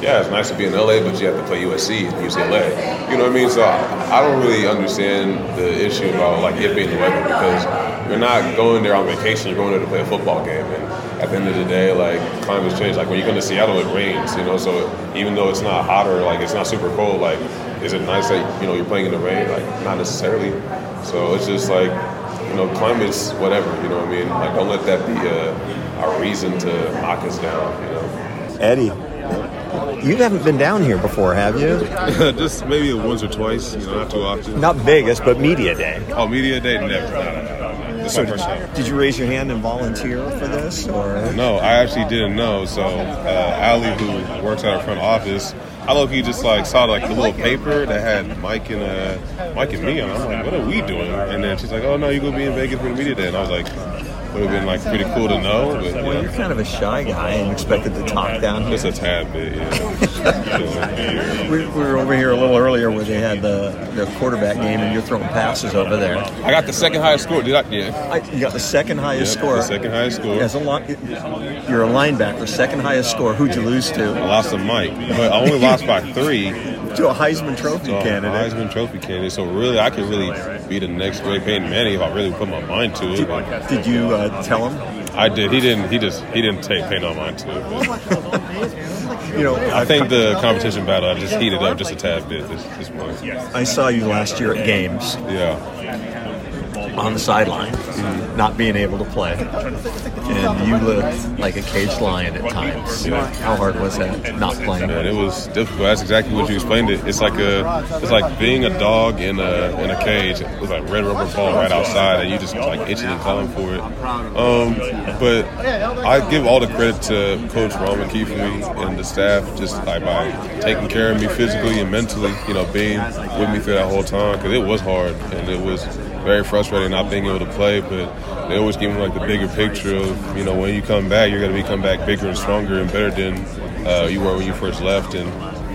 yeah, it's nice to be in LA, but you have to play USC and UCLA. You know what I mean? So I, I don't really understand the issue about like it being the weather because you're not going there on vacation. You're going there to play a football game, and at the end of the day, like climate's change. Like when you come to Seattle, it rains. You know, so even though it's not hotter, like it's not super cold, like is it nice that you know you're playing in the rain? Like not necessarily. So it's just like you know, climate's whatever. You know what I mean? Like don't let that be a, a reason to knock us down. You know. Eddie, you haven't been down here before, have you? just maybe once or twice. You know, not too often. Not Vegas, but Media Day. Oh, media day, never. No, no, no, This is So my first did you raise your hand and volunteer for this, or? No, I actually didn't know. So, uh, Allie, who works at our front office, I low key just like saw like the little paper that had Mike and uh, Mike and me on. I'm like, what are we doing? And then she's like, oh no, you gonna be in Vegas for the media day, and I was like, would have been like pretty cool to know. But Well, you're kind of a shy guy and expected to talk down here. just a tad bit, yeah. We, we were over here a little earlier where they had the, the quarterback game and you're throwing passes over there. I got the second highest score. Did I? Yeah. I, you got the second highest Yeah, score. the second highest score. As a li- you're a linebacker, second highest score. Who'd you lose to? I lost to Mike, but I only lost by three. To a Heisman Trophy So, candidate. Heisman Trophy candidate. So really, I could really be the next great Peyton Manning if I really put my mind to it. but- Did you uh, tell him? I did. He didn't. He just he didn't take Peyton on mine too. You know, I think the competition battle I just heated up just a tad bit this this month. I saw you last year at games. Yeah. On the sideline, not being able to play, and you looked like a caged lion at times. How hard was that? Not playing. Man, it was difficult. That's exactly what you explained it. It's like a, it's like being a dog in a in a cage with like red rubber ball right outside, and you just like itching and calling for it. Um, but I give all the credit to Coach Roman Keefe and the staff, just like by taking care of me physically and mentally. You know, being with me through that whole time because it was hard and it was very frustrating not being able to play. But they always give me like the bigger picture of you know when you come back, you're going to be come back bigger and stronger and better than uh, you were when you first left, and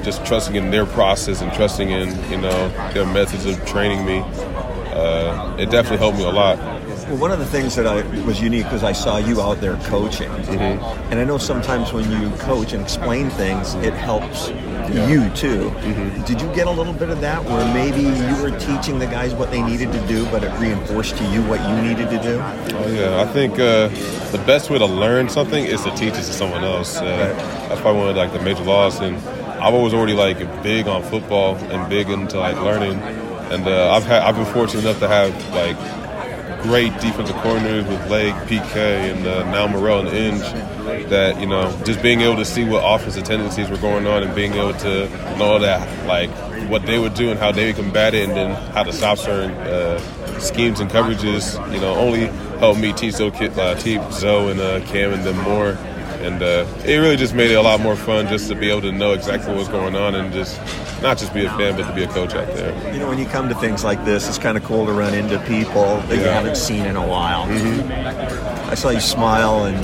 just trusting in their process and trusting in you know their methods of training me. Uh, it definitely helped me a lot. Well, one of the things that I was unique was I saw you out there coaching, Mm-hmm. and I know sometimes when you coach and explain things, it helps you too. Mm-hmm. Did you get a little bit of that, where maybe you were teaching the guys what they needed to do, but it reinforced to you what you needed to do? Oh, yeah, I think uh, the best way to learn something is to teach it to someone else. Uh, That's probably one of like the major laws. And I was already like big on football and big into like learning. And uh, I've had I've been fortunate enough to have like great defensive coordinators with Lake, PK, and uh, now Morrell and Inge. That you know, just being able to see what offensive tendencies were going on and being able to know that like what they would do and how they would combat it, and then how to stop certain uh, schemes and coverages. You know, only helped me teach Zoe, uh, teach Zoe and uh, Cam and them more. And uh, it really just made it a lot more fun just to be able to know exactly what's going on and just not just be a fan, but to be a coach out there. You know, when you come to things like this, it's kind of cool to run into people that you haven't seen in a while. Mm-hmm. I saw you smile and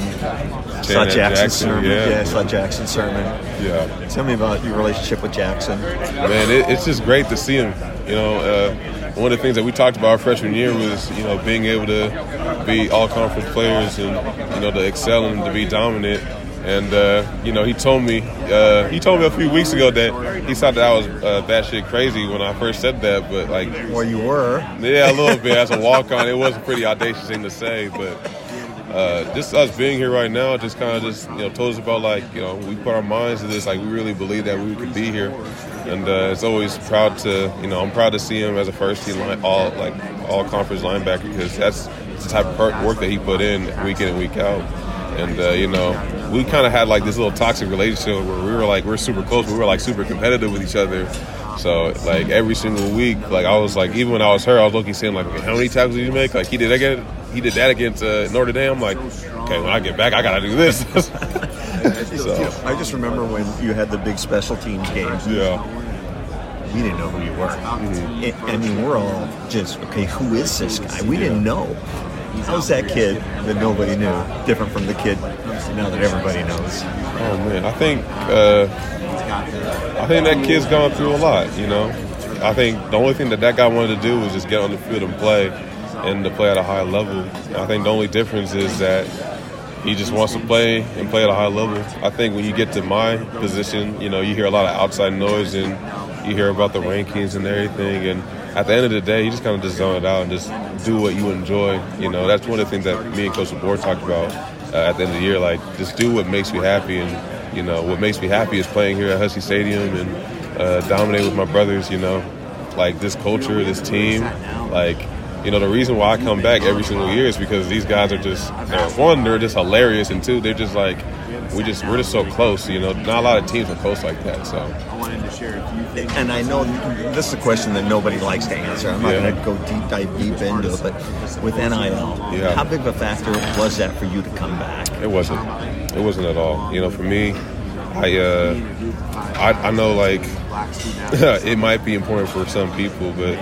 saw Janet Jackson, Sirmon. yeah. I saw Jackson Sirmon. Yeah. Tell me about your relationship with Jackson. Man, it, it's just great to see him. You know, uh, one of the things that we talked about our freshman year was, you know, being able to be all conference players and, you know, to excel and to be dominant. And uh, you know, he told me uh, he told me a few weeks ago that he thought that I was uh, batshit crazy when I first said that. But like, well, you were. Yeah, a little bit as a walk on. It was a pretty audacious thing to say, but uh, just us being here right now, just kind of just you know told us about like you know we put our minds to this. Like we really believe that we could be here, and uh, it's always proud to you know I'm proud to see him as a first team line, all like all conference linebacker because that's the type of work that he put in week in and week out. And uh, you know, we kind of had like this little toxic relationship where we were like we're super close, we were like super competitive with each other. So like every single week, like I was like even when I was hurt, I was looking saying like okay, how many tackles did you make? Like he did that again. He did that against uh, Notre Dame. I'm like, okay, when I get back, I gotta do this. so I just remember when you had the big special teams games. Yeah. We didn't know who you were. I- I mean, we're all just, okay, who is this guy? We didn't know. How's that kid that nobody knew different from the kid now that everybody knows? Oh man, I think uh, I think that kid's gone through a lot. You know, I think the only thing that that guy wanted to do was just get on the field and play, and to play at a high level. I think the only difference is that he just wants to play and play at a high level. I think when you get to my position, you know, you hear a lot of outside noise and you hear about the rankings and everything, and at the end of the day, you just kind of just zone it out and just do what you enjoy. You know, that's one of the things that me and Coach DeBoer talked about uh, at the end of the year. Like, just do what makes you happy, and you know, what makes me happy is playing here at Husky Stadium and uh, dominate with my brothers. You know, like this culture, this team, like. You know the reason why I come back every single year is because these guys are just they're, one they're just hilarious and two they're just like we just we're just so close. You know, not a lot of teams are close like that. So I wanted to share a few things. And I know this is a question that nobody likes to answer. I'm not Yeah. going to go deep dive deep into it, but with NIL, Yeah. how big of a factor was that for you to come back? It wasn't. It wasn't at all. You know, for me, I uh, I, I know like it might be important for some people, but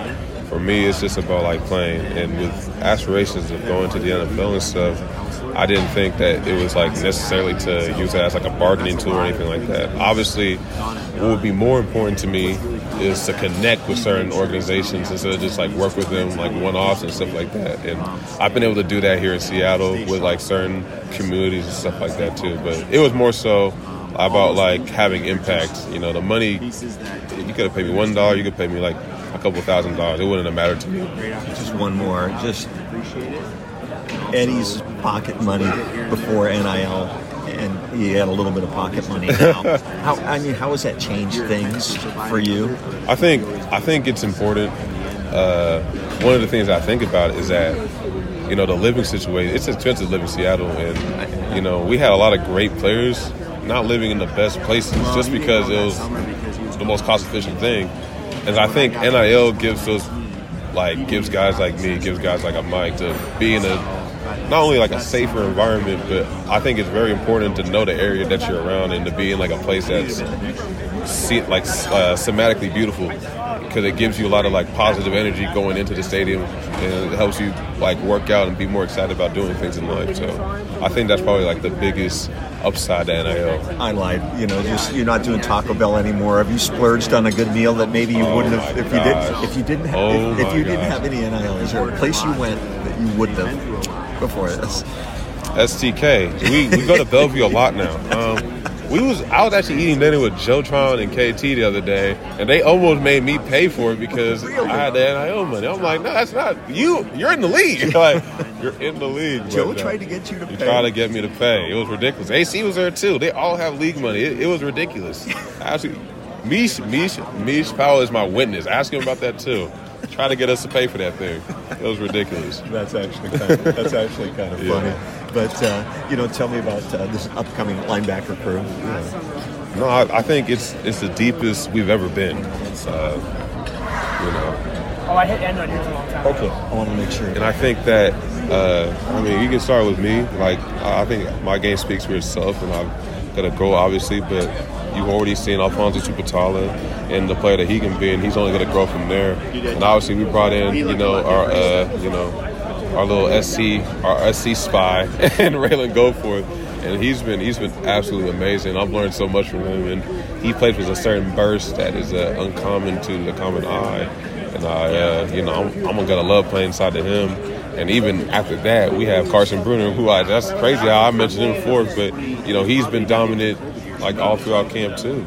For me, it's just about like playing, and with aspirations of going to the NFL and stuff. I didn't think that it was like necessarily to use it as like a bargaining tool or anything like that. Obviously, what would be more important to me is to connect with certain organizations instead of just like work with them like one offs and stuff like that. And I've been able to do that here in Seattle with like certain communities and stuff like that too. But it was more so about like having impact. You know, the money you could have paid me one dollar, you could pay me like a couple thousand dollars. It wouldn't have mattered to me. Just one more. Just Eddie's pocket money before NIL, and he had a little bit of pocket money now. how I mean, how has that changed things for you? I think I think it's important. Uh, one of the things I think about is that you know the living situation. It's expensive to live in Seattle, and you know we had a lot of great players not living in the best places just because it was the most cost efficient thing. And I think NIL gives those like gives guys like me, gives guys like a Mike to be in a not only like a safer environment, but I think it's very important to know the area that you're around and to be in like a place that's see, like uh, thematically beautiful because it gives you a lot of like positive energy going into the stadium and it helps you like work out and be more excited about doing things in life. So I think that's probably like the biggest upside to NIL. I lied. You know, just you're not doing Taco Bell anymore. Have you splurged on a good meal that maybe you Oh wouldn't have if you didn't if you didn't have, Oh if, if you didn't have any NIL? Is there a place you went that you wouldn't have before this? STK. We we go to Bellevue a lot now. Um, we was I was actually eating dinner with Joe Tron and KT the other day, and they almost made me pay for it because I had the NIL money. I'm like, no, that's not you. You're in the league. like you're in the league. Joe But, uh, tried to get you to He pay. tried to get me to pay. It was ridiculous. AC was there too. They all have league money. It, it was ridiculous. Actually, Mish Mish Mish Powell is my witness. Ask him about that too. Try to get us to pay for that thing. It was ridiculous. That's actually kind of, that's actually kind of Yeah. funny. But uh, you know, tell me about uh, this upcoming linebacker crew. No, I, I think it's it's the deepest we've ever been. Uh, you know, Oh, I hit end on yours a long time. Okay, I want to make sure. and I think that uh, I mean you can start with me. Like I I think my game speaks for itself, and I'm gonna grow obviously. But you've already seen Alfonso Tuputala and the player that he can be, and he's only gonna grow from there. And obviously we brought in you know our uh, you know our little SC our SC spy and Ralen Goforth. And he's been he's been absolutely amazing. I've learned so much from him, and he plays with a certain burst that is uh, uncommon to the common eye. And I, uh, you know, I'm, I'm gonna love playing inside of him. And even after that, we have Carson Bruener, who I that's crazy how I mentioned him before, but you know he's been dominant like all throughout camp too.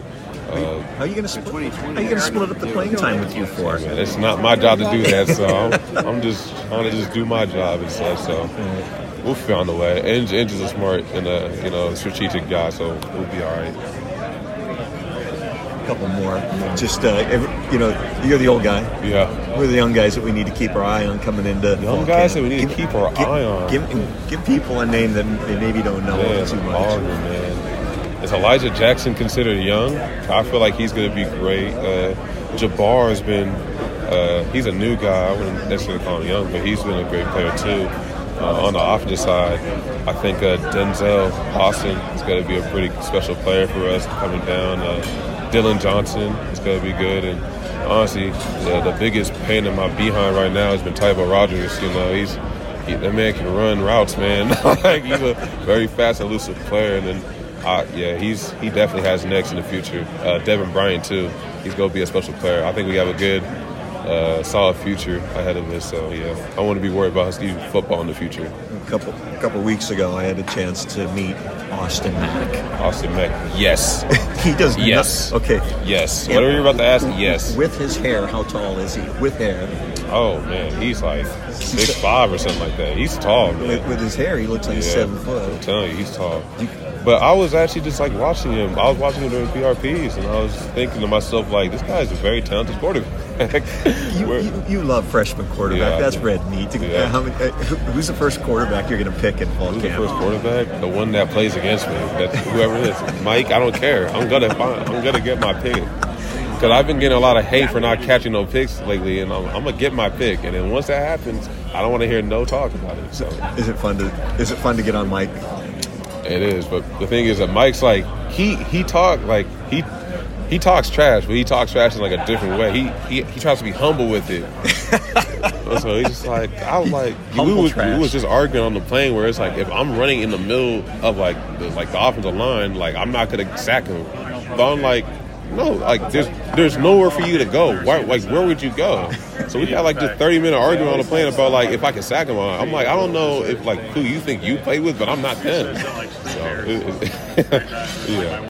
Uh, How are you going to split? How are you going to split up the playing time with you four? it's not my job to do that, so I'm, I'm just trying to just do my job and stuff. So we'll find a way. Inge, Inge is a smart and a you know strategic guy, so we'll be all right. A couple more. Just uh, every, you know, you're the old guy. Yeah. We're the young guys that we need to keep our eye on coming into Young guys that we need to keep our give, eye on. Give, give people a name that they maybe don't know Man, too much. Man. Is Elijah Jackson considered young? I feel like he's going to be great. Uh, Jabbar has been, uh, he's a new guy. I wouldn't necessarily call him young, but he's been a great player too. Uh, on the offensive side, I think uh, Denzel Boston is going to be a pretty special player for us coming down. Uh, Dillon Johnson is going to be good. And honestly, the, the biggest pain in my behind right now has been Tybo Rogers. You know, he's he, that man can run routes, man. like he's a very fast, elusive player, and then uh, yeah, he's he definitely has next in the future. Uh, Devin Bryant too. He's going to be a special player. I think we have a good, uh, solid future ahead of us. So yeah, I want to be worried about Steve football in the future. A couple a couple weeks ago, I had a chance to meet Austin Mack. Austin Mack, yes, he does. Yes. Not, okay. Yes. Whatever you're about to ask, yes. With his hair, how tall is he? With hair. Oh man, he's like six five or something like that. He's tall, man. With, with his hair, he looks like he's Yeah. seven foot. I'm telling you, he's tall. But I was actually just like watching him. I was watching him during PRPs, and I was thinking to myself, like, this guy's a very talented quarterback. You, you, you love freshman quarterback. Yeah, That's red meat. Yeah. How many, uh, who's the first quarterback you're going to pick in fall Who's the first quarterback? The one that plays against me. That's whoever it is. Mike, I don't care. I'm gonna find, I'm gonna get my pick. Cause I've been getting a lot of hate for not catching no picks lately, and I'm, I'm gonna get my pick. And then once that happens, I don't want to hear no talk about it. So Is it fun to Is it fun to get on Mike? It is, but the thing is that Mike's like he he talked like he he talks trash, but he talks trash in like a different way. He he, he tries to be humble with it. so he's just like I was like we was, we was just arguing on the plane where it's like if I'm running in the middle of like the, like the offensive line, like I'm not gonna sack him. But I'm like. No, like there's there's nowhere for you to go. Why, like where would you go? So we got like this 30 minute argument on the plane about like if I can sack him. On. I'm like I don't know if like who you think you played with, but I'm not them. So, yeah.